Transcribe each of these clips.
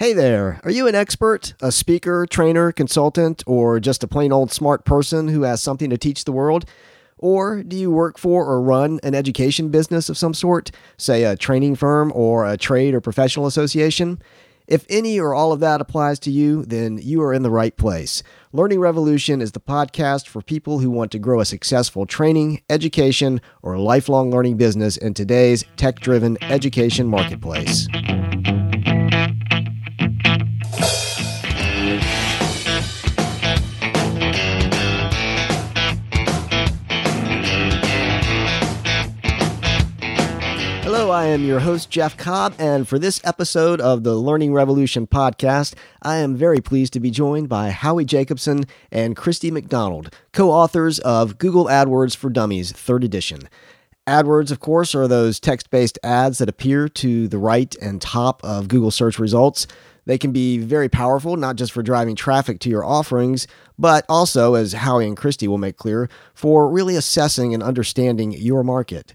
Hey there, are you an expert, a speaker, trainer, consultant, or just a plain old smart person who has something to teach the world? Or do you work for or run an education business of some sort, say a training firm or a trade or professional association? If any or all of that applies to you, then you are in the right place. Learning Revolution is the podcast for people who want to grow a successful training, education, or lifelong learning business in today's tech driven education marketplace. I am your host, Jeff Cobb, and for this episode of the Learning Revolution podcast, I am very pleased to be joined by Howie Jacobson and Kristie McDonald, co authors of Google AdWords for Dummies, third edition. AdWords, of course, are those text based ads that appear to the right and top of Google search results. They can be very powerful, not just for driving traffic to your offerings, but also, as Howie and Kristie will make clear, for really assessing and understanding your market.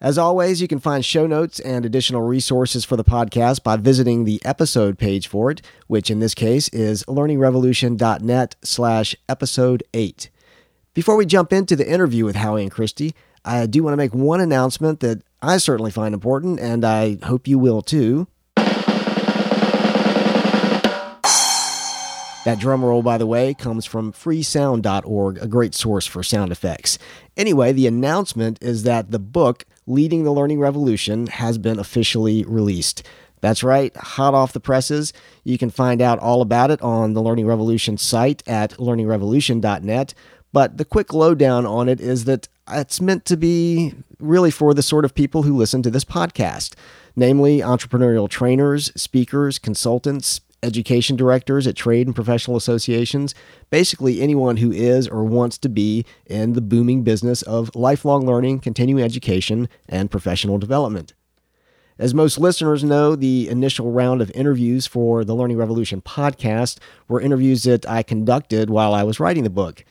As always, you can find show notes and additional resources for the podcast by visiting the episode page for it, which in this case is learningrevolution.net slash episode 8. Before we jump into the interview with Howie and Kristie, I do want to make one announcement that I certainly find important, and I hope you will too. That drum roll, by the way, comes from freesound.org, a great source for sound effects. Anyway, the announcement is that the book, Leading the Learning Revolution, has been officially released. That's right, hot off the presses. You can find out all about it on the Learning Revolution site at learningrevolution.net. But the quick lowdown on it is that it's meant to be really for the sort of people who listen to this podcast, namely entrepreneurial trainers, speakers, consultants, education directors at trade and professional associations, basically anyone who is or wants to be in the booming business of lifelong learning, continuing education, and professional development. As most listeners know, the initial round of interviews for the Learning Revolution podcast were interviews that I conducted while I was writing the book.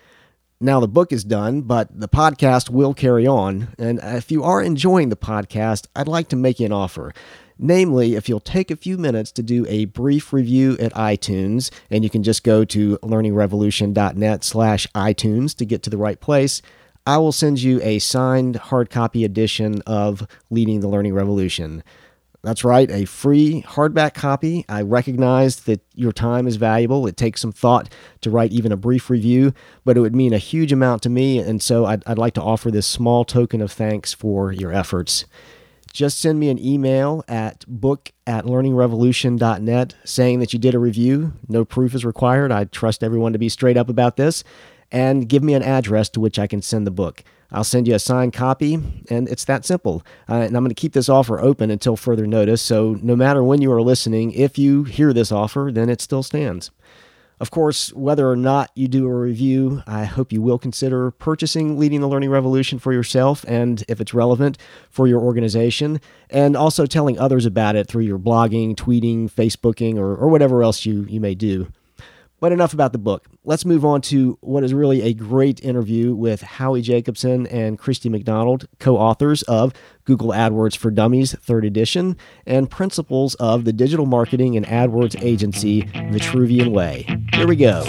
Now the book is done, but the podcast will carry on. And if you are enjoying the podcast, I'd like to make you an offer. Namely, if you'll take a few minutes to do a brief review at iTunes, and you can just go to learningrevolution.net slash iTunes to get to the right place, I will send you a signed hard copy edition of Leading the Learning Revolution. That's right, a free hardback copy. I recognize that your time is valuable. It takes some thought to write even a brief review, but it would mean a huge amount to me, and so I'd, I'd like to offer this small token of thanks for your efforts just send me an email at book at learningrevolution.net saying that you did a review. No proof is required. I trust everyone to be straight up about this. And give me an address to which I can send the book. I'll send you a signed copy, and it's that simple. Uh, and I'm going to keep this offer open until further notice. So, no matter when you are listening, if you hear this offer, then it still stands. Of course, whether or not you do a review, I hope you will consider purchasing Leading the Learning Revolution for yourself and, if it's relevant, for your organization, and also telling others about it through your blogging, tweeting, Facebooking, or, or whatever else you, you may do. But enough about the book. Let's move on to what is really a great interview with Howie Jacobson and Kristie McDonald, co authors of Google AdWords for Dummies, third edition, and principals of the digital marketing and AdWords agency, Vitruvian Way. Here we go.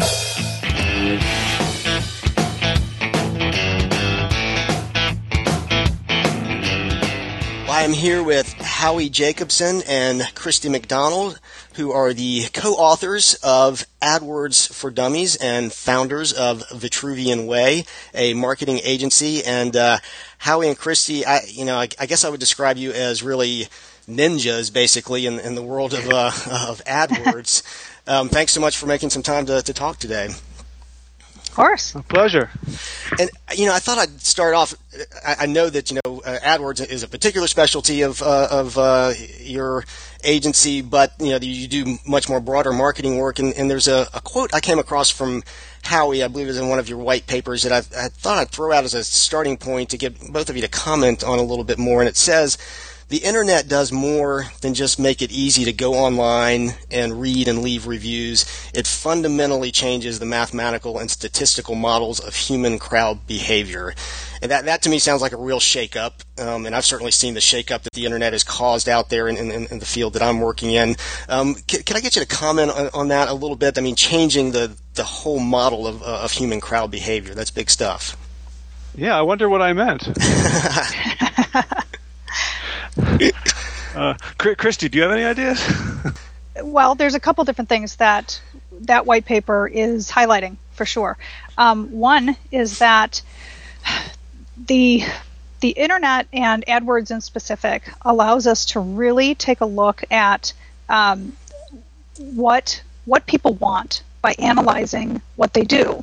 I am here with Howie Jacobson and Kristie McDonald, who are the co-authors of AdWords for Dummies and founders of Vitruvian Way, a marketing agency. And uh, Howie and Kristie, I, you know, I, I, guess I would describe you as really ninjas, basically, in, in the world of, uh, of AdWords. um, thanks so much for making some time to, to talk today course. A pleasure. And, you know, I thought I'd start off. I, I know that, you know, uh, AdWords is a particular specialty of, uh, of uh, your agency, but, you know, you do much more broader marketing work. And, and there's a, a, quote I came across from Howie, I believe it was in one of your white papers, that I, I thought I'd throw out as a starting point to get both of you to comment on a little bit more. And it says, the internet does more than just make it easy to go online and read and leave reviews. It fundamentally changes the mathematical and statistical models of human crowd behavior. And that, that to me sounds like a real shakeup. Um, and I've certainly seen the shakeup that the internet has caused out there in, in, in the field that I'm working in. Um, can, can, I get you to comment on, on, that a little bit? I mean, changing the, the whole model of, uh, of human crowd behavior. That's big stuff. Yeah, I wonder what I meant. uh, Kristie, do you have any ideas? well, there's a couple different things that that white paper is highlighting for sure. Um, one is that the the internet and AdWords in specific allows us to really take a look at um, what what people want by analyzing what they do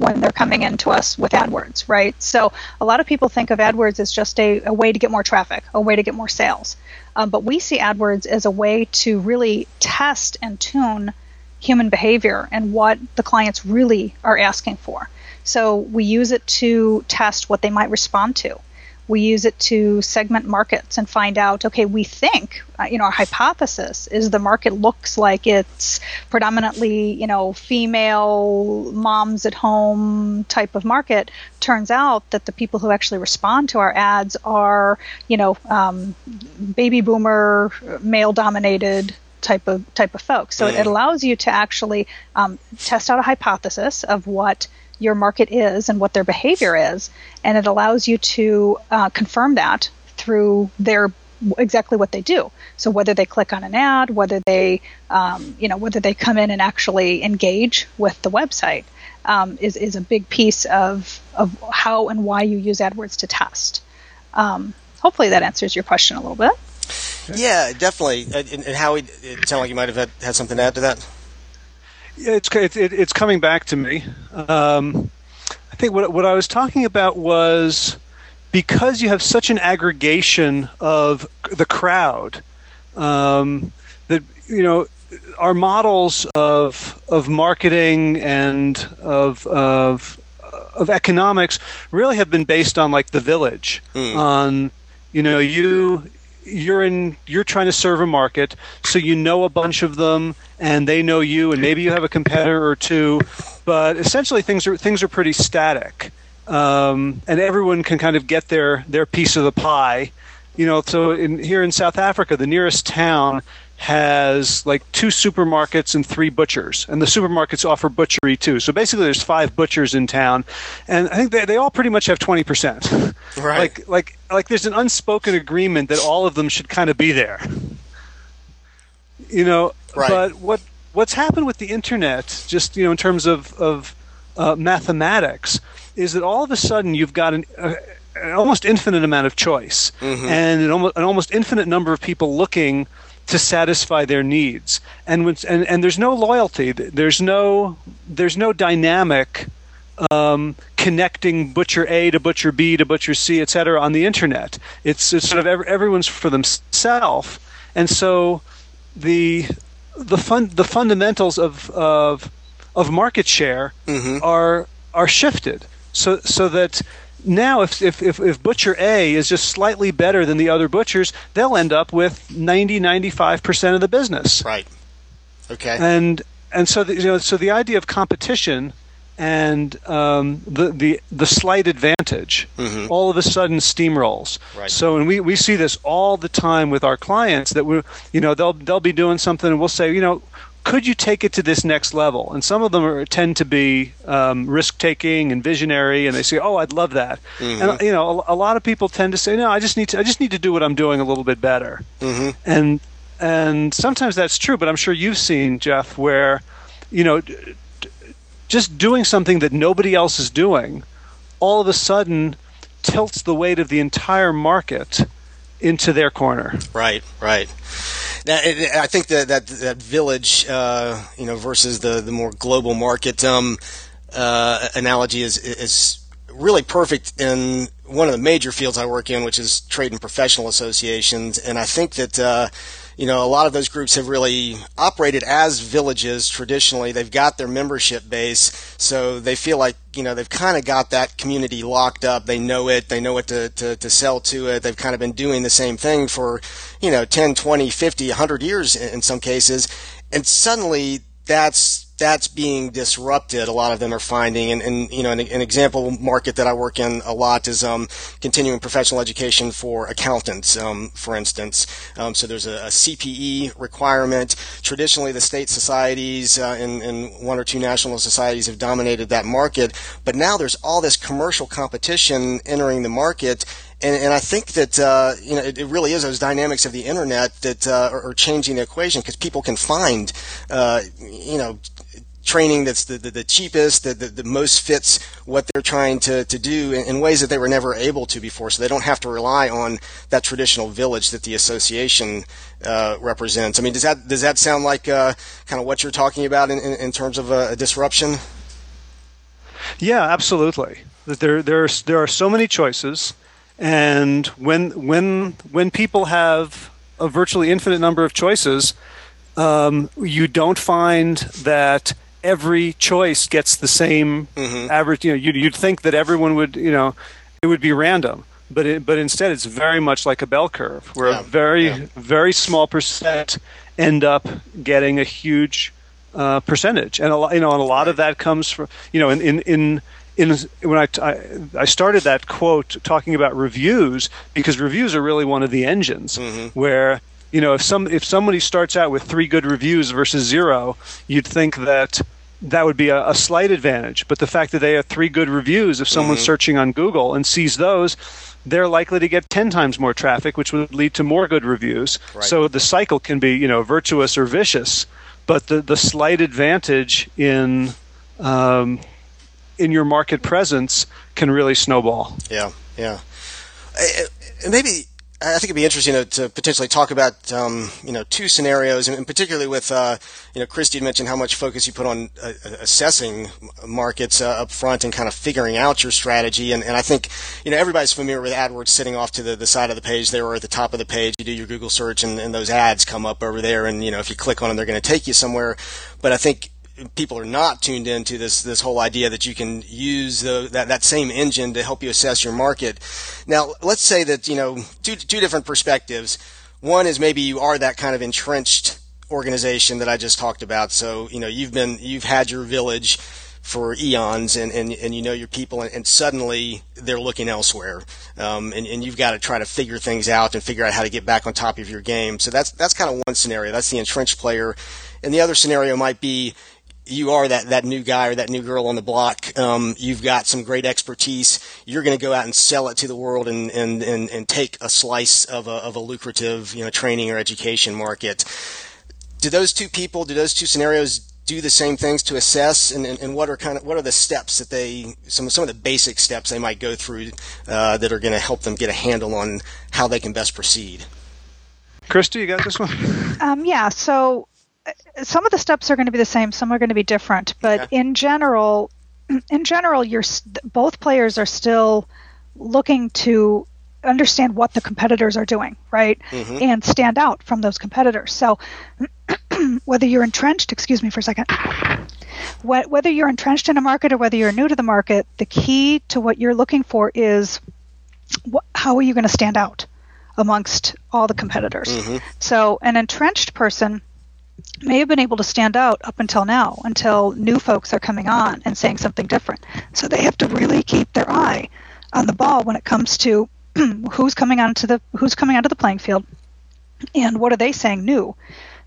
when they're coming into us with AdWords, right? So a lot of people think of AdWords as just a, a way to get more traffic, a way to get more sales. Um, but we see AdWords as a way to really test and tune human behavior and what the clients really are asking for. So we use it to test what they might respond to we use it to segment markets and find out okay we think uh, you know our hypothesis is the market looks like it's predominantly you know female moms at home type of market turns out that the people who actually respond to our ads are you know um, baby boomer male dominated type of type of folks so mm. it allows you to actually um, test out a hypothesis of what your market is and what their behavior is, and it allows you to uh, confirm that through their exactly what they do. So whether they click on an ad, whether they, um, you know, whether they come in and actually engage with the website, um, is is a big piece of of how and why you use AdWords to test. Um, hopefully that answers your question a little bit. Yeah, definitely. And, and Howie, it sounded like you might have had, had something to add to that. It's it, it's coming back to me. Um, I think what what I was talking about was because you have such an aggregation of the crowd um, that you know our models of of marketing and of of of economics really have been based on like the village mm. on you know you you're in you're trying to serve a market so you know a bunch of them and they know you and maybe you have a competitor or two but essentially things are things are pretty static. Um, and everyone can kind of get their their piece of the pie. You know so in here in South Africa the nearest town has like two supermarkets and three butchers, and the supermarkets offer butchery too. So basically, there's five butchers in town, and I think they, they all pretty much have twenty percent. Right. like like like there's an unspoken agreement that all of them should kind of be there. You know, right. but what what's happened with the internet, just you know, in terms of of uh, mathematics, is that all of a sudden you've got an, uh, an almost infinite amount of choice mm-hmm. and an almost, an almost infinite number of people looking to satisfy their needs. And, when, and, and there's no loyalty. There's no, there's no dynamic um, connecting butcher A to butcher B to butcher C, et cetera, on the internet. It's, it's sort of every, everyone's for themselves. And so the, the, fun, the fundamentals of, of, of market share mm-hmm. are, are shifted so, so that now if, if, if, if, butcher A is just slightly better than the other butchers, they'll end up with 90, 95% of the business. Right. Okay. And, and so, the, you know, so the idea of competition and um, the, the, the slight advantage mm-hmm. all of a sudden steamrolls. Right. So, and we, we see this all the time with our clients that we, you know, they'll, they'll be doing something and we'll say, you know, could you take it to this next level? And some of them are, tend to be um, risk taking and visionary, and they say, "Oh, I'd love that." Mm-hmm. And you know, a, a, lot of people tend to say, "No, I just need to, I just need to do what I'm doing a little bit better." Mm-hmm. And and sometimes that's true, but I'm sure you've seen Jeff where, you know, just doing something that nobody else is doing, all of a sudden tilts the weight of the entire market into their corner. Right, right. Now, I think that that, that village, uh, you know, versus the, the more global market um, uh, analogy is is really perfect in one of the major fields I work in, which is trade and professional associations. And I think that uh, you know, a lot of those groups have really operated as villages traditionally. They've got their membership base, so they feel like, you know, they've kind of got that community locked up. They know it. They know what to, to, to sell to it. They've kind of been doing the same thing for, you know, 10, 20, 50, 100 years in some cases. And suddenly that's that's being disrupted. A lot of them are finding, and, and you know, an, an, example market that I work in a lot is um, continuing professional education for accountants, um, for instance. Um, so there's a, a, CPE requirement. Traditionally, the state societies uh, and, and, one or two national societies have dominated that market, but now there's all this commercial competition entering the market. And, and, I think that uh, you know it, it, really is those dynamics of the internet that uh, are, are, changing the equation because people can find uh, you know training that's the, the, the cheapest, that the, the, most fits what they're trying to, to do in, in, ways that they were never able to before. So they don't have to rely on that traditional village that the association uh, represents. I mean, does that does that sound like uh, kind of what you're talking about in, in, in terms of a, a, disruption? Yeah, absolutely. There there's there are so many choices, and when when when people have a virtually infinite number of choices, um, you don't find that every choice gets the same mm-hmm. average. You know, you'd, you'd think that everyone would, you know, it would be random, but it, but instead it's very much like a bell curve, where yeah. a very yeah. very small percent end up getting a huge uh, percentage, and a lot, you know, and a lot of that comes from, you know, in in. in in, when I, I, I started that quote talking about reviews because reviews are really one of the engines mm-hmm. where you know, if some if somebody starts out with three good reviews versus zero, you'd think that that would be a, a slight advantage. But the fact that they have three good reviews, if someone's mm-hmm. searching on Google and sees those, they're likely to get 10 times more traffic, which would lead to more good reviews. Right. So the cycle can be, you know, virtuous or vicious. But the, the slight advantage in um, in your market presence can really snowball. Yeah, yeah. Maybe I think it'd be interesting to, to potentially talk about um, you know two scenarios, and, particularly with uh, you know Kristie mentioned how much focus you put on uh, assessing markets uh, up front and kind of figuring out your strategy. And, and I think you know everybody's familiar with AdWords sitting off to the, the side of the page there or at the top of the page. You do your Google search, and, and those ads come up over there, and you know if you click on them, they're going to take you somewhere. But I think people are not tuned into this this whole idea that you can use the, that that same engine to help you assess your market. Now, let's say that you know two two different perspectives. One is maybe you are that kind of entrenched organization that I just talked about. So you know you've been you've had your village for eons and, and, and you know your people and, and suddenly they're looking elsewhere um, and, and you've got to try to figure things out and figure out how to get back on top of your game so that's that's kind of one scenario that's the entrenched player and the other scenario might be you are that, that new guy or that new girl on the block. Um, you've got some great expertise. You're going to go out and sell it to the world and, and, and, and take a slice of a, of a lucrative, you know, training or education market. Do those two people, do those two scenarios do the same things to assess and, and, and what are kind of, what are the steps that they, some, some of the basic steps they might go through, uh, that are going to help them get a handle on how they can best proceed? Kristie, you got this one? Um, yeah. So some of the steps are going to be the same, some are going to be different, but okay. in general, in general, you're both players are still looking to understand what the competitors are doing, right? Mm-hmm. And stand out from those competitors. So whether you're entrenched, excuse me for a second, whether you're entrenched in a market or whether you're new to the market, the key to what you're looking for is how are you going to stand out amongst all the competitors? Mm-hmm. So an entrenched person may have been able to stand out up until now, until new folks are coming on and saying something different. So they have to really keep their eye on the ball when it comes to who's coming onto the who's coming onto the playing field and what are they saying new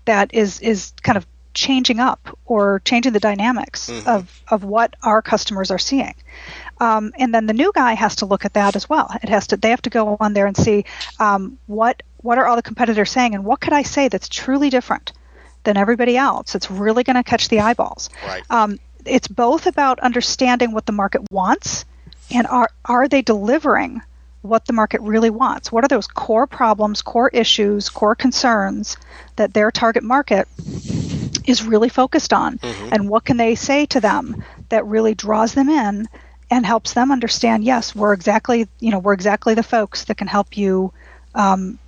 that is is kind of changing up or changing the dynamics mm-hmm. of, of what our customers are seeing. Um, and then the new guy has to look at that as well. It has to they have to go on there and see um, what what are all the competitors saying and what could I say that's truly different than everybody else. It's really going to catch the eyeballs. Right. Um, it's both about understanding what the market wants and are are they delivering what the market really wants? What are those core problems, core issues, core concerns that their target market is really focused on? Mm-hmm. And what can they say to them that really draws them in and helps them understand, yes, we're exactly, you know, we're exactly the folks that can help you um,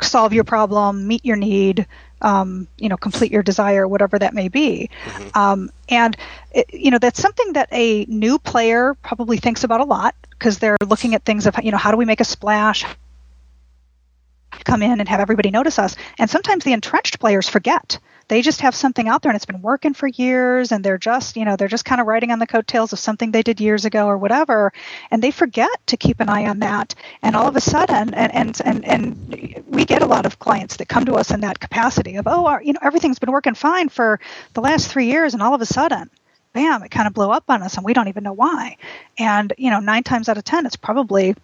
solve your problem, meet your need, um, you know, complete your desire, whatever that may be. Mm-hmm. Um, and it, you know, that's something that a new player probably thinks about a lot because they're looking at things of you know how do we make a splash come in and have everybody notice us and sometimes the entrenched players forget they just have something out there and it's been working for years and they're just you know they're just kind of riding on the coattails of something they did years ago or whatever. And they forget to keep an eye on that. And all of a sudden and and and, and we get a lot of clients that come to us in that capacity of oh our, you know everything's been working fine for the last three years. And all of a sudden bam it kind of blew up on us and we don't even know why. And you know nine times out of ten it's probably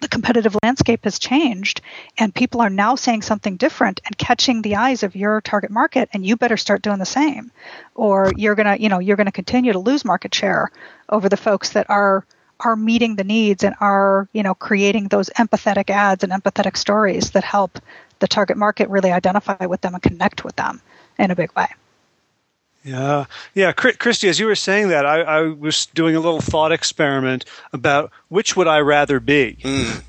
the competitive landscape has changed and people are now saying something different and catching the eyes of your target market and you better start doing the same or you're going to you know you're going to continue to lose market share over the folks that are are meeting the needs and are you know creating those empathetic ads and empathetic stories that help the target market really identify with them and connect with them in a big way yeah, yeah, Kristie. As you were saying that, I, I, was doing a little thought experiment about which would I rather be, mm.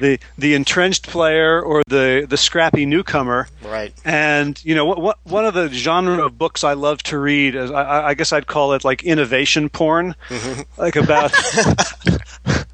the the entrenched player or the the scrappy newcomer. Right. And you know, what, what one of the genre of books I love to read is I, I guess I'd call it like innovation porn, mm-hmm. like about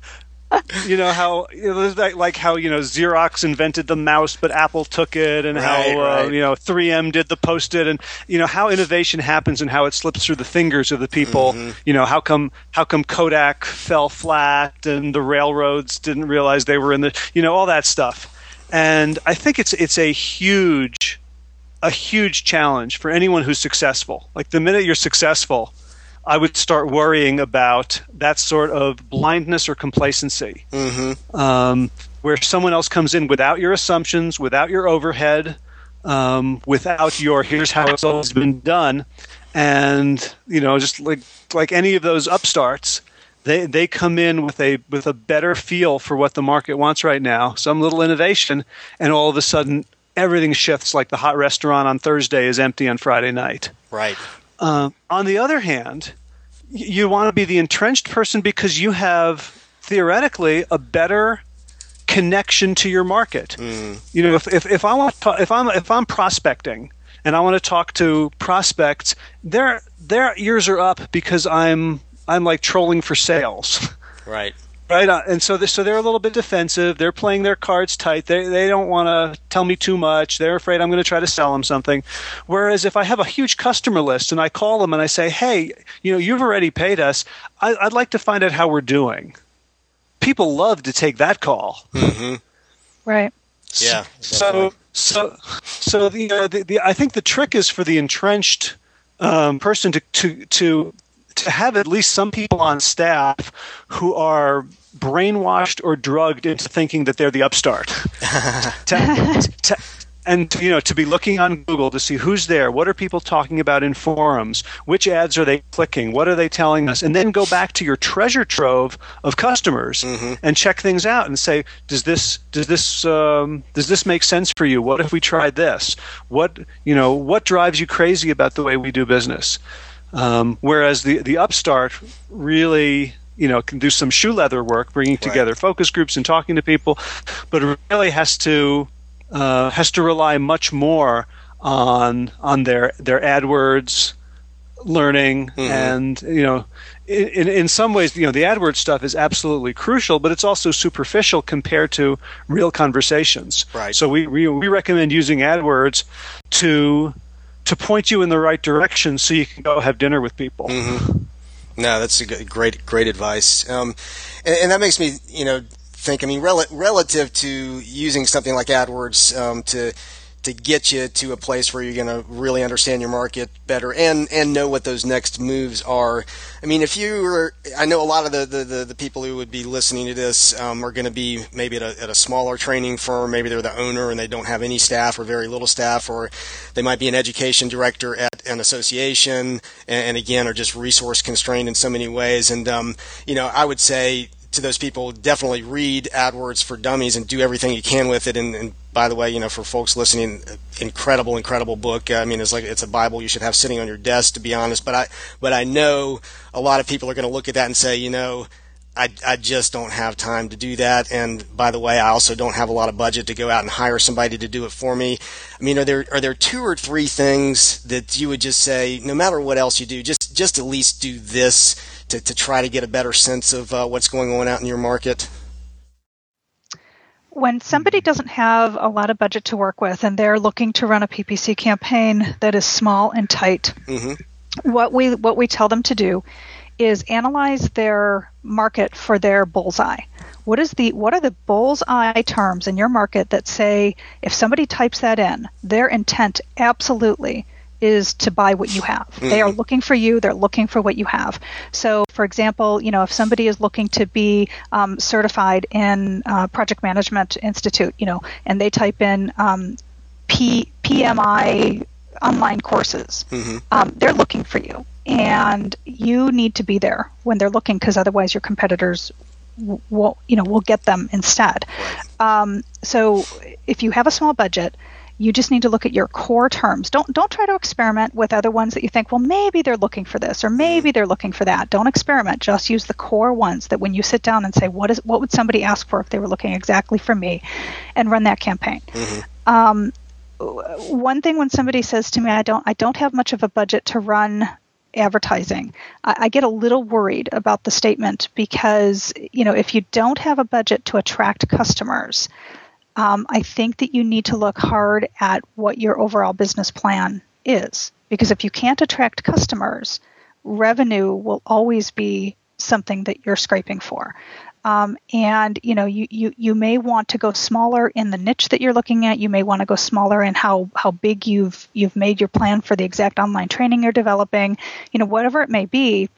you know how you know, like how you know Xerox invented the mouse, but Apple took it, and right, how uh, you know 3M did the post-it, and you know how innovation happens and how it slips through the fingers of the people. Mm-hmm. You know how come how come Kodak fell flat and the railroads didn't realize they were in the you know all that stuff. And I think it's it's a huge a huge challenge for anyone who's successful. Like the minute you're successful, I would start worrying about that sort of blindness or complacency, mm-hmm. um, where someone else comes in without your assumptions, without your overhead, um, without your "here's how it's always been done," and you know, just like like any of those upstarts, they they come in with a with a better feel for what the market wants right now, some little innovation, and all of a sudden everything shifts. Like the hot restaurant on Thursday is empty on Friday night. Right. Uh, on the other hand, you want to be the entrenched person because you have theoretically a better connection to your market. Mm. You know, if, if, if I want to, if I'm if I'm prospecting and I want to talk to prospects, their their ears are up because I'm I'm like trolling for sales. Right. Right, uh, and so so they're a little bit defensive. They're playing their cards tight. They they don't want to tell me too much. They're afraid I'm going to try to sell them something. Whereas if I have a huge customer list and I call them and I say, "Hey, you know, you've already paid us. I, would like to find out how we're doing." People love to take that call. Mm-hmm. Right. Yeah. So so so the, uh, the, the I think the trick is for the entrenched um, person to to to to have at least some people on staff who are brainwashed or drugged into thinking that they're the upstart. to, to, and you know to be looking on Google to see who's there, what are people talking about in forums, which ads are they clicking, what are they telling us, and then go back to your treasure trove of customers mm-hmm. and check things out and say, does this does this um, does this make sense for you? What if we tried this? What you know what drives you crazy about the way we do business? Um, whereas the the upstart really you know can do some shoe leather work, bringing right. together focus groups and talking to people, but it really has to uh, has to rely much more on on their their AdWords learning mm-hmm. and you know in, in some ways you know the AdWords stuff is absolutely crucial but it's also superficial compared to real conversations right so we we, we recommend using AdWords to to point you in the right direction so you can go have dinner with people mm-hmm. No, that's a great, great advice. Um, and, and, that makes me, you know, think. I mean, rel- relative to using something like AdWords um, to to get you to a place where you're going to really understand your market better and and know what those next moves are. I mean, if you were, I know a lot of the the, the, the people who would be listening to this um, are going to be maybe at a, at a smaller training firm. Maybe they're the owner and they don't have any staff or very little staff, or they might be an education director at an association, and, and again are just resource constrained in so many ways. And um, you know, I would say to those people, definitely read AdWords for Dummies and do everything you can with it. And, and by the way, you know, for folks listening, incredible, incredible book. I mean, it's like it's a Bible you should have sitting on your desk, to be honest. But I, but I know a lot of people are going to look at that and say, you know, I, I just don't have time to do that. And by the way, I also don't have a lot of budget to go out and hire somebody to do it for me. I mean, are there are there two or three things that you would just say, no matter what else you do, just just at least do this to, to try to get a better sense of uh, what's going on out in your market? When somebody doesn't have a lot of budget to work with and they're looking to run a PPC campaign that is small and tight, mm-hmm. what we what we tell them to do is analyze their market for their bullseye. What is the what are the bullseye terms in your market that say if somebody types that in, their intent absolutely is to buy what you have. Mm. They are looking for you. They're looking for what you have. So, for example, you know, if somebody is looking to be um, certified in uh, Project Management Institute, you know, and they type in um, P- PMI online courses, mm-hmm. um, they're looking for you and you need to be there when they're looking because otherwise your competitors will you know will get them instead um, so if you have a small budget you just need to look at your core terms don't don't try to experiment with other ones that you think well maybe they're looking for this or maybe mm-hmm. they're looking for that don't experiment just use the core ones that when you sit down and say what is what would somebody ask for if they were looking exactly for me and run that campaign mm-hmm. um, one thing when somebody says to me i don't i don't have much of a budget to run advertising. I, I, get a little worried about the statement because, you know, if you don't have a budget to attract customers, um, I think that you need to look hard at what your overall business plan is. Because if you can't attract customers, revenue will always be something that you're scraping for. Um, and you know you, you you may want to go smaller in the niche that you're looking at you may want to go smaller in how how big you've you've made your plan for the exact online training you're developing you know whatever it may be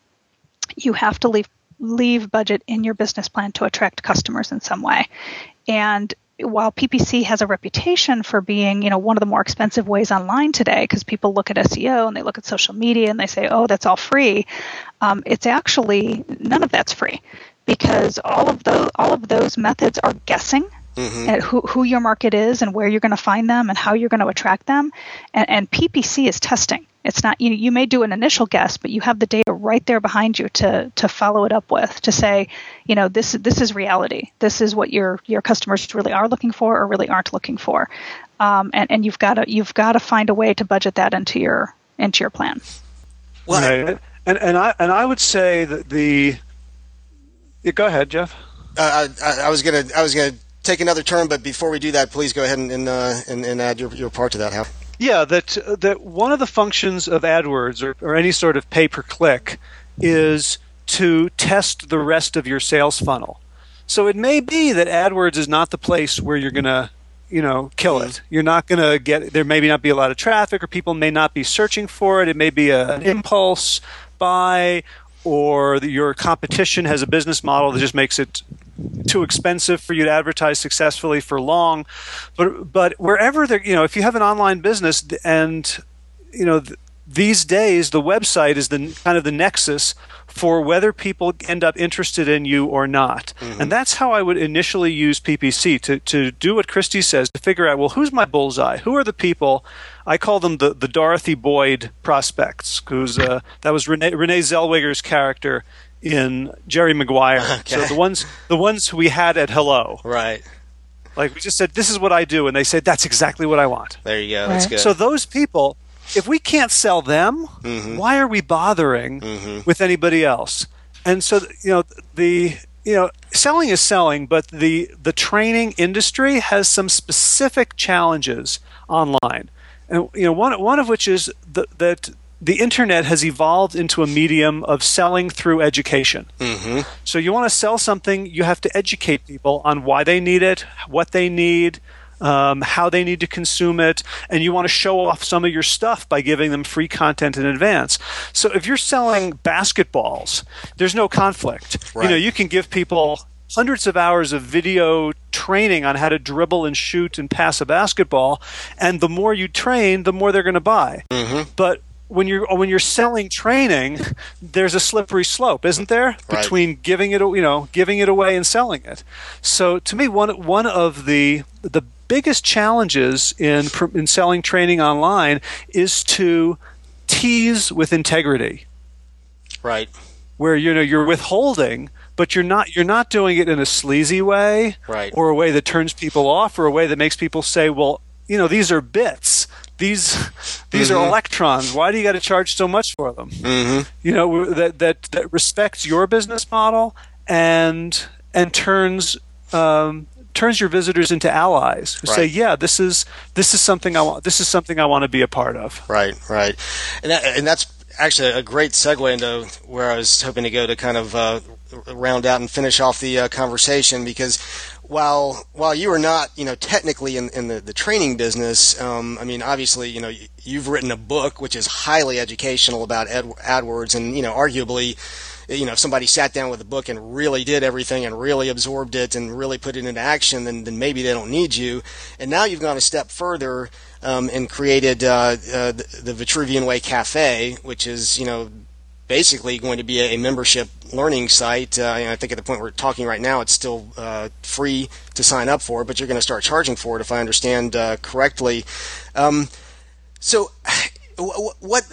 you have to leave leave budget in your business plan to attract customers in some way and while PPC has a reputation for being, you know, one of the more expensive ways online today, because people look at SEO and they look at social media and they say, "Oh, that's all free," um, it's actually none of that's free because all of those all of those methods are guessing mm-hmm. at who, who your market is and where you're going to find them and how you're going to attract them and, and ppc is testing it's not you, you may do an initial guess but you have the data right there behind you to to follow it up with to say you know this this is reality this is what your your customers really are looking for or really aren't looking for um, and and you've got to you've got to find a way to budget that into your into your plan well, right. and and I and I would say that the yeah, go ahead, Jeff. Uh, I, I, was gonna I was gonna take another turn, but before we do that, please go ahead and and, uh, and, and, add your, your part to that, Hal. Yeah, that that one of the functions of AdWords or, or any sort of pay per click is to test the rest of your sales funnel. So it may be that AdWords is not the place where you're gonna you know kill it. Hmm. You're not going to get there maybe not be a lot of traffic or people may not be searching for it. It may be a, an impulse buy or your competition has a business model that just makes it too expensive for you to advertise successfully for long but but wherever there you know if you have an online business and you know th- these days the website is the kind of the nexus for whether people end up interested in you or not. Mm-hmm. And that's how I would initially use PPC to, to do what Kristie says to figure out, well, who's my bullseye? Who are the people? I call them the, the Dorothy Boyd prospects, who's uh, that was Renee, Renee Zellweger's character in Jerry Maguire. Okay. So the ones the ones we had at Hello. Right. Like we just said, this is what I do, and they said that's exactly what I want. There you go. That's good. So those people if we can't sell them, mm-hmm. why are we bothering mm-hmm. with anybody else? And so, you know, the you know, selling is selling, but the the training industry has some specific challenges online, and you know, one one of which is the, that the internet has evolved into a medium of selling through education. Mm-hmm. So you want to sell something, you have to educate people on why they need it, what they need, um, how they need to consume it, and you want to show off some of your stuff by giving them free content in advance. So if you're selling basketballs, there's no conflict. Right. You know, you can give people hundreds of hours of video training on how to dribble and shoot and pass a basketball, and the more you train, the more they're going to buy. Mm-hmm. But when you're when you're selling training, there's a slippery slope, isn't there, between giving it you know giving it away and selling it. So to me, one one of the the biggest challenges in in selling training online is to tease with integrity. Right. Where you know you're withholding but you're not you're not doing it in a sleazy way, right. or a way that turns people off, or a way that makes people say, "Well, you know, these are bits." These these mm-hmm. are electrons. Why do you got to charge so much for them? Mm-hmm. You know that that that respects your business model and and turns um, turns your visitors into allies who right. say, "Yeah, this is this is something I want. This is something I want to be a part of." Right, right, and that, and that's actually a great segue into where I was hoping to go to kind of uh, round out and finish off the uh, conversation because while while you are not you know technically in, in the, the training business, um, I mean obviously you know you've written a book which is highly educational about Ad, AdWords and you know arguably you know, if somebody sat down with a book and really did everything and really absorbed it and really put it into action, then, then maybe they don't need you. And now you've gone a step further um, and created uh, uh, the, the Vitruvian Way Cafe, which is, you know, basically going to be a, membership learning site. Uh, I think at the point we're talking right now, it's still uh, free to sign up for, but you're going to start charging for it, if I understand uh, correctly. Um, so, what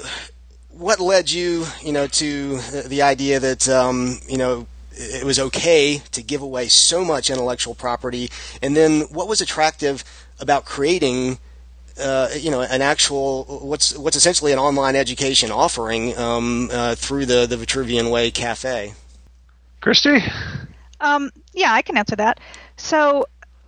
what led you, you know, to the idea that, um, you know, it was okay to give away so much intellectual property, and then what was attractive about creating, uh, you know, an actual what's what's essentially an online education offering um, uh, through the the Vitruvian Way Cafe. Kristie. Um, yeah, I can answer that. So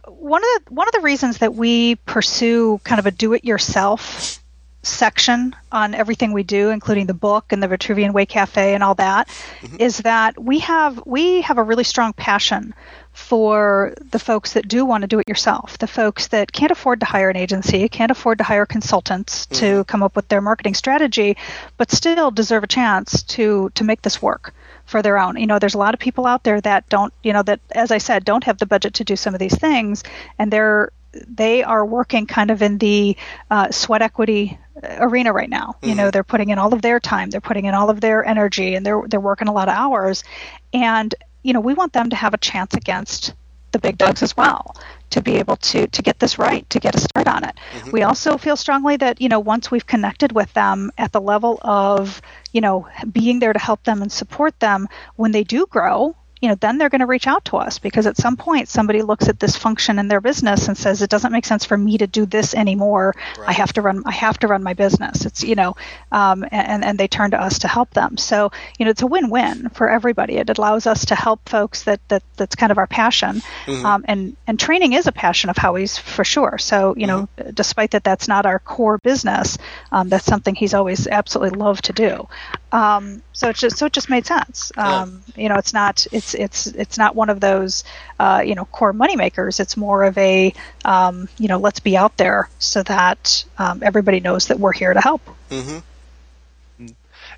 one of the one of the reasons that we pursue kind of a do-it-yourself section on everything we do, including the book and the Vitruvian Way Cafe and all that, mm-hmm. is that we have we have a really strong passion for the folks that do want to do it yourself, the folks that can't afford to hire an agency, can't afford to hire consultants mm-hmm. to come up with their marketing strategy, but still deserve a chance to to make this work for their own. You know, there's a lot of people out there that don't, you know, that as I said, don't have the budget to do some of these things, and they're they are working kind of in the uh, sweat equity arena right now. Mm-hmm. You know, mm-hmm. they're putting in all of their time, they're putting in all of their energy, and they're they're working a lot of hours. And you know, we want them to have a chance against the big dogs as well to be able to to get this right to get a start on it mm-hmm. we also feel strongly that you know once we've connected with them at the level of you know being there to help them and support them when they do grow you know, then they're going to reach out to us because at some point somebody looks at this function in their business and says it doesn't make sense for me to do this anymore. Right. I have to run. I have to run my business. It's you know, um, and and they turn to us to help them. So you know, it's a win-win for everybody. It allows us to help folks that that that's kind of our passion, mm-hmm. um, and and training is a passion of Howie's for sure. So you know, mm-hmm. despite that that's not our core business, um, that's something he's always absolutely loved to do. Um, so it just so it just made sense. Um, yeah. You know, it's not it's it's it's not one of those uh, you know core money makers. It's more of a um, you know let's be out there so that um, everybody knows that we're here to help. Mm-hmm.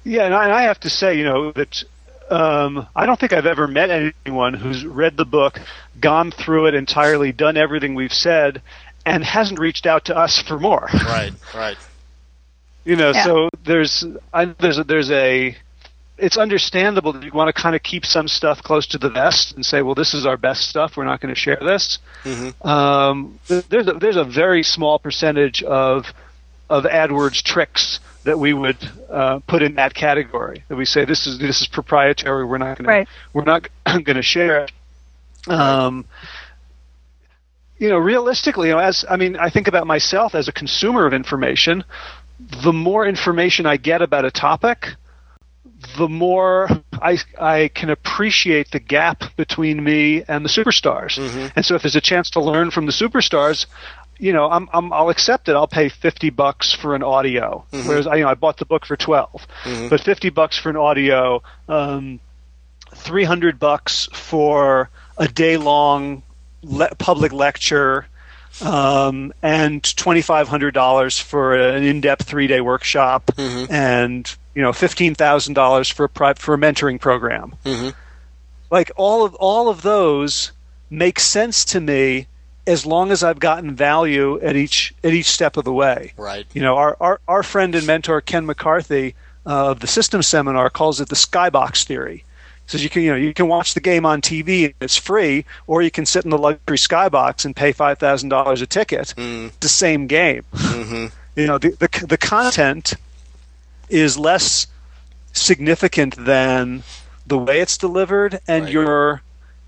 Yeah, and I, and I have to say, you know that um, I don't think I've ever met anyone who's read the book, gone through it entirely, done everything we've said, and hasn't reached out to us for more. Right, right. You know, yeah. so there's I, there's a, there's a it's understandable that you want to kind of keep some stuff close to the vest and say, well, this is our best stuff. We're not going to share this. Mm-hmm. Um, there's a, there's a very small percentage of of AdWords tricks that we would uh, put in that category. That we say this is this is proprietary. We're not going right. to we're not going to share it. Um, you know, realistically, you know, as I mean, I think about myself as a consumer of information the more information I get about a topic, the more I, I can appreciate the gap between me and the superstars. Mm-hmm. And so if there's a chance to learn from the superstars, you know, I'm, I'm I'll accept it. I'll pay fifty bucks for an audio, mm-hmm. whereas I, you know I bought the book for 12 mm-hmm. but fifty bucks for an audio, um, three hundred bucks for a day long le- public lecture um, and twenty five hundred dollars for an in depth three day workshop, mm-hmm. and you know fifteen thousand dollars for a pri- for a mentoring program. Mm-hmm. Like all of all of those make sense to me as long as I've gotten value at each at each step of the way. Right. You know, our our, our friend and mentor Ken McCarthy uh, of the Systems Seminar calls it the skybox theory says you can you know you can watch the game on TV it's free, or you can sit in the luxury skybox and pay five thousand dollars a ticket. Mm. The same game. Mm-hmm. You know the, the the content is less significant than the way it's delivered, and right. your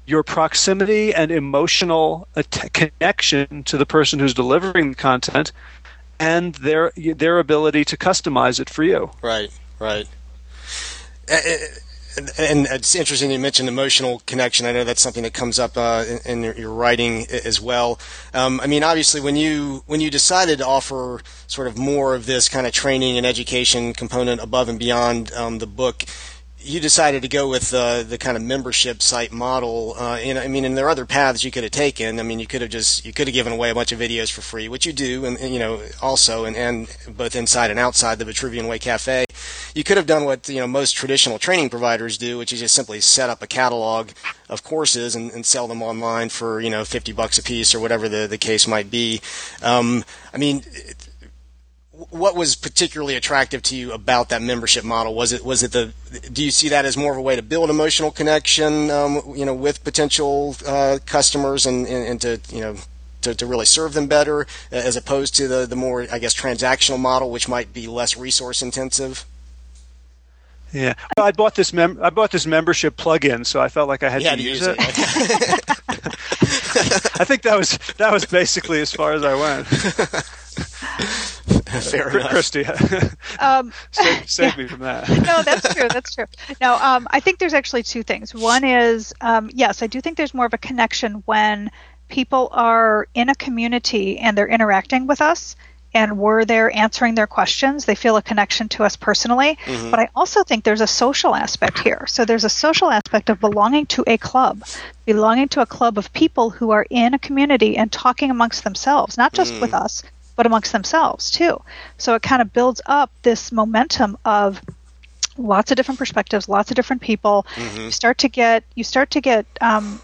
your proximity and emotional connection to the person who's delivering the content, and their their ability to customize it for you. Right. Right. And, it's interesting you mentioned emotional connection. I know that's something that comes up uh, in, in, your writing as well. Um, I mean, obviously, when you when you decided to offer sort of more of this kind of training and education component above and beyond um, the book, you decided to go with uh, the kind of membership site model. Uh, I mean, and there are other paths you could have taken. I mean, you could have just you could have given away a bunch of videos for free, which you do, and, and you know also, and, and both inside and outside the Vitruvian Way Cafe. You could have done what you know most traditional training providers do, which is just simply set up a catalog of courses and, and sell them online for you know fifty bucks a piece or whatever the the case might be. Um, I mean what was particularly attractive to you about that membership model? Was it was it the? Do you see that as more of a way to build emotional connection, um, you know, with potential uh, customers and, and, and, to you know to, to really serve them better, as opposed to the the more I guess transactional model, which might be less resource intensive? Yeah, well, I bought this mem- I bought this membership plugin, so I felt like I had to, to, use, use it. it. I think that was that was basically as far as I went. Fair enough. Kristie, um, save, save, me from that. no, that's true. That's true. No, um, I think there's actually two things. One is, um, yes, I do think there's more of a connection when people are in a community and they're interacting with us and we're there answering their questions. They feel a connection to us personally. Mm-hmm. But I also think there's a social aspect here. So there's a social aspect of belonging to a club, belonging to a club of people who are in a community and talking amongst themselves, not just mm. with us, but amongst themselves too. So it kind of builds up this momentum of lots of different perspectives, lots of different people. Mm-hmm. You start to get you start to get um,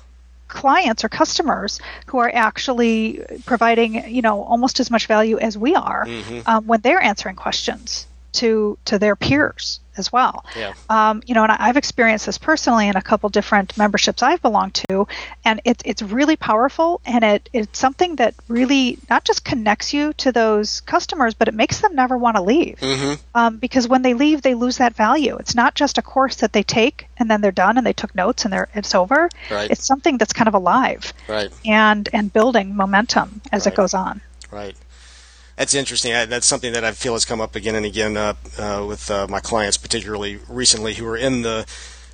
clients or customers who are actually providing you know almost as much value as we are mm-hmm. um, when they're answering questions to to their peers as well. Yeah. Um, you know, and I've experienced this personally in a couple different memberships I've belonged to, and it's it's really powerful, and it it's something that really not just connects you to those customers, but it makes them never want to leave. Mm-hmm. Um, because when they leave, they lose that value. It's not just a course that they take and then they're done and they took notes and they're it's over. Right. It's something that's kind of alive. Right. And and building momentum as right. it goes on. Right that's interesting. I, that's something that I feel has come up again and again uh, uh, with uh, my clients, particularly recently, who are in the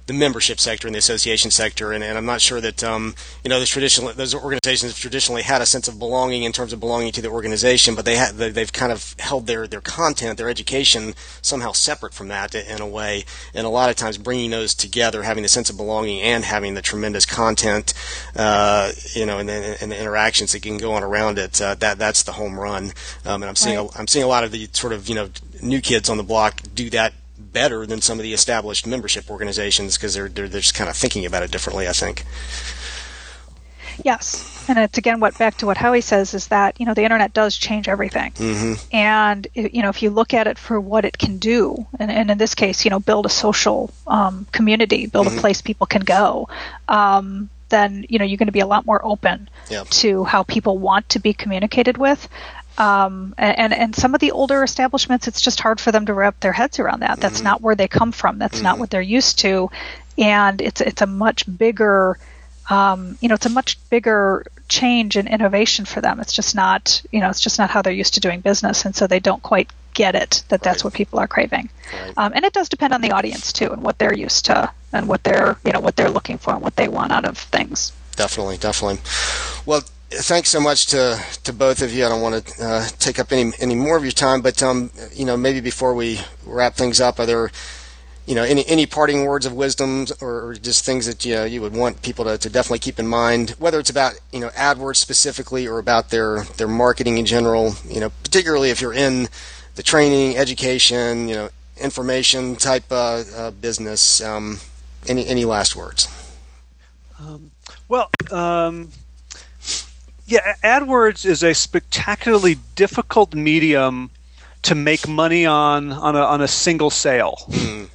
the membership sector and the association sector, and, and I'm not sure that um, you know those traditional those organizations have traditionally had a sense of belonging in terms of belonging to the organization, but they have they've kind of held their their content, their education somehow separate from that in a way, and a lot of times bringing those together, having the sense of belonging and having the tremendous content, uh, you know, and, and, the interactions that can go on around it, uh, that that's the home run, um, and I'm seeing right. a, I'm seeing a lot of the sort of you know new kids on the block do that better than some of the established membership organizations because they're, they're, they're just kind of thinking about it differently. I think. Yes, and it's again what back to what Howie says is that you know the internet does change everything, mm-hmm. and you know if you look at it for what it can do, and, and in this case, you know, build a social um, community, build mm-hmm. a place people can go. Um, then you know you're going to be a lot more open to how people want to be communicated with. Um, and and some of the older establishments, it's just hard for them to wrap their heads around that. That's mm-hmm. not where they come from. That's mm-hmm. not what they're used to, and it's it's a much bigger, um, you know, it's a much bigger change and innovation for them. It's just not, you know, it's just not how they're used to doing business, and so they don't quite get it that that's right. what people are craving. Right. Um, and it does depend on the audience too, and what they're used to, and what they're, you know, what they're looking for, and what they want out of things. Definitely, definitely. Well, thanks so much to, to both of you. I don't want to uh, take up any any more of your time, but um, you know, maybe before we wrap things up, are there you know any any parting words of wisdom or just things that you know, you would want people to, to definitely keep in mind, whether it's about you know AdWords specifically or about their their marketing in general. You know, particularly if you're in the training, education, you know, information type uh, uh, business. Um, any any last words? Um, well. Yeah, AdWords is a spectacularly difficult medium to make money on on a, on a single sale. Mm.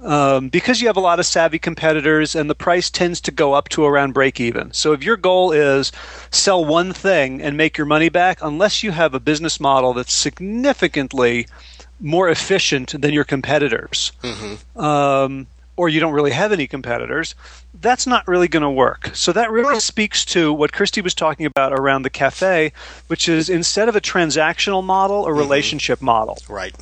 Um, because you have a lot of savvy competitors and the price tends to go up to around break even. So if your goal is sell one thing and make your money back, unless you have a business model that's significantly more efficient than your competitors, mm-hmm. um, or you don't really have any competitors, that's not really going to work. So that really speaks to what Kristie was talking about around the cafe, which is instead of a transactional model, a mm-hmm. relationship model. Right.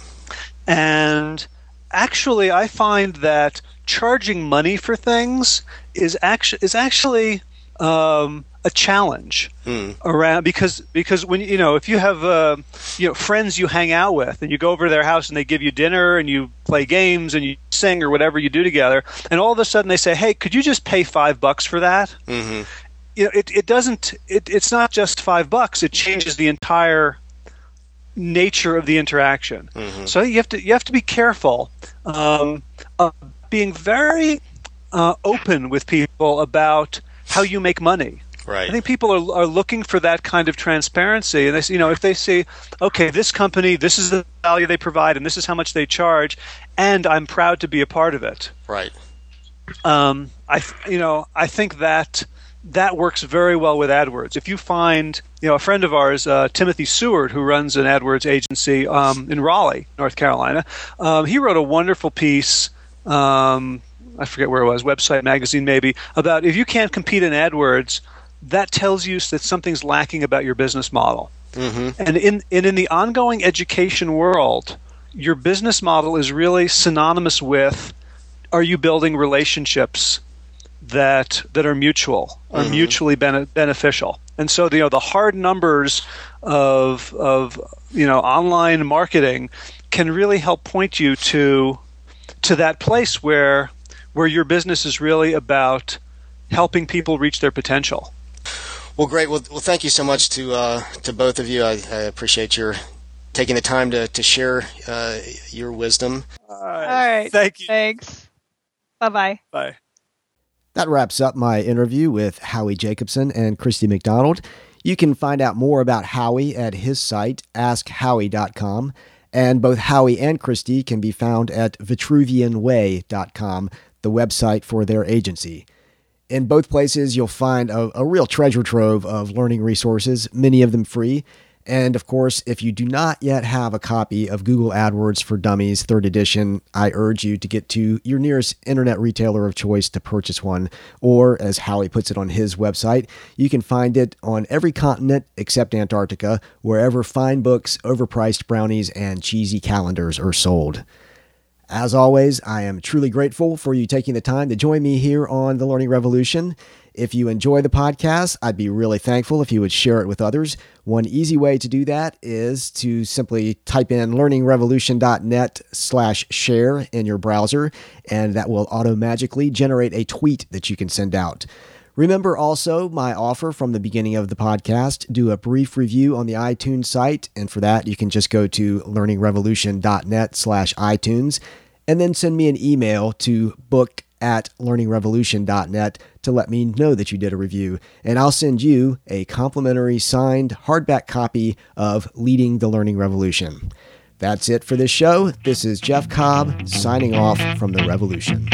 And actually, I find that charging money for things is actually is actually um, a challenge hmm. around because because when you know if you have uh, you know friends you hang out with and you go over to their house and they give you dinner and you play games and you sing or whatever you do together and all of a sudden they say hey could you just pay five bucks for that mm-hmm. you know it, it doesn't it, it's not just five bucks it changes the entire nature of the interaction mm-hmm. so you have to you have to be careful um, uh, being very uh, open with people about how you make money Right. I think people are, are looking for that kind of transparency, and they, you know, if they see, okay, this company, this is the value they provide, and this is how much they charge, and I'm proud to be a part of it. Right. Um, I, you know, I think that that works very well with AdWords. If you find, you know, a friend of ours, uh, Timothy Seward, who runs an AdWords agency um, in Raleigh, North Carolina, um, he wrote a wonderful piece. Um, I forget where it was, website magazine maybe, about if you can't compete in AdWords, that tells you that something's lacking about your business model. Mm-hmm. And in and in the ongoing education world, your business model is really synonymous with are you building relationships that that are mutual, are mm-hmm. mutually bene- beneficial. And so you know the hard numbers of of you know online marketing can really help point you to to that place where where your business is really about helping people reach their potential. Well, great. Well, well thank you so much to uh, to both of you. I, I, appreciate your taking the time to to share uh, your wisdom. All right. All right. Thank you. Thanks. Bye-bye. Bye. That wraps up my interview with Howie Jacobson and Kristie McDonald. You can find out more about Howie at his site, askhowie.com, and both Howie and Kristie can be found at vitruvianway.com, the website for their agency. In both places, you'll find a, a, real treasure trove of learning resources, many of them free. And of course, if you do not yet have a copy of Google AdWords for Dummies 3rd edition, I urge you to get to your nearest internet retailer of choice to purchase one. Or, as Howie puts it on his website, you can find it on every continent except Antarctica, wherever fine books, overpriced brownies, and cheesy calendars are sold. As always, I am truly grateful for you taking the time to join me here on The Learning Revolution. If you enjoy the podcast, I'd be really thankful if you would share it with others. One easy way to do that is to simply type in learningrevolution.net slash share in your browser, and that will automatically generate a tweet that you can send out. Remember also my offer from the beginning of the podcast. Do a brief review on the iTunes site, and for that you can just go to learningrevolution.net slash iTunes and then send me an email to book at learningrevolution.net to let me know that you did a review, and I'll send you a complimentary signed hardback copy of Leading the Learning Revolution. That's it for this show. This is Jeff Cobb signing off from the Revolution.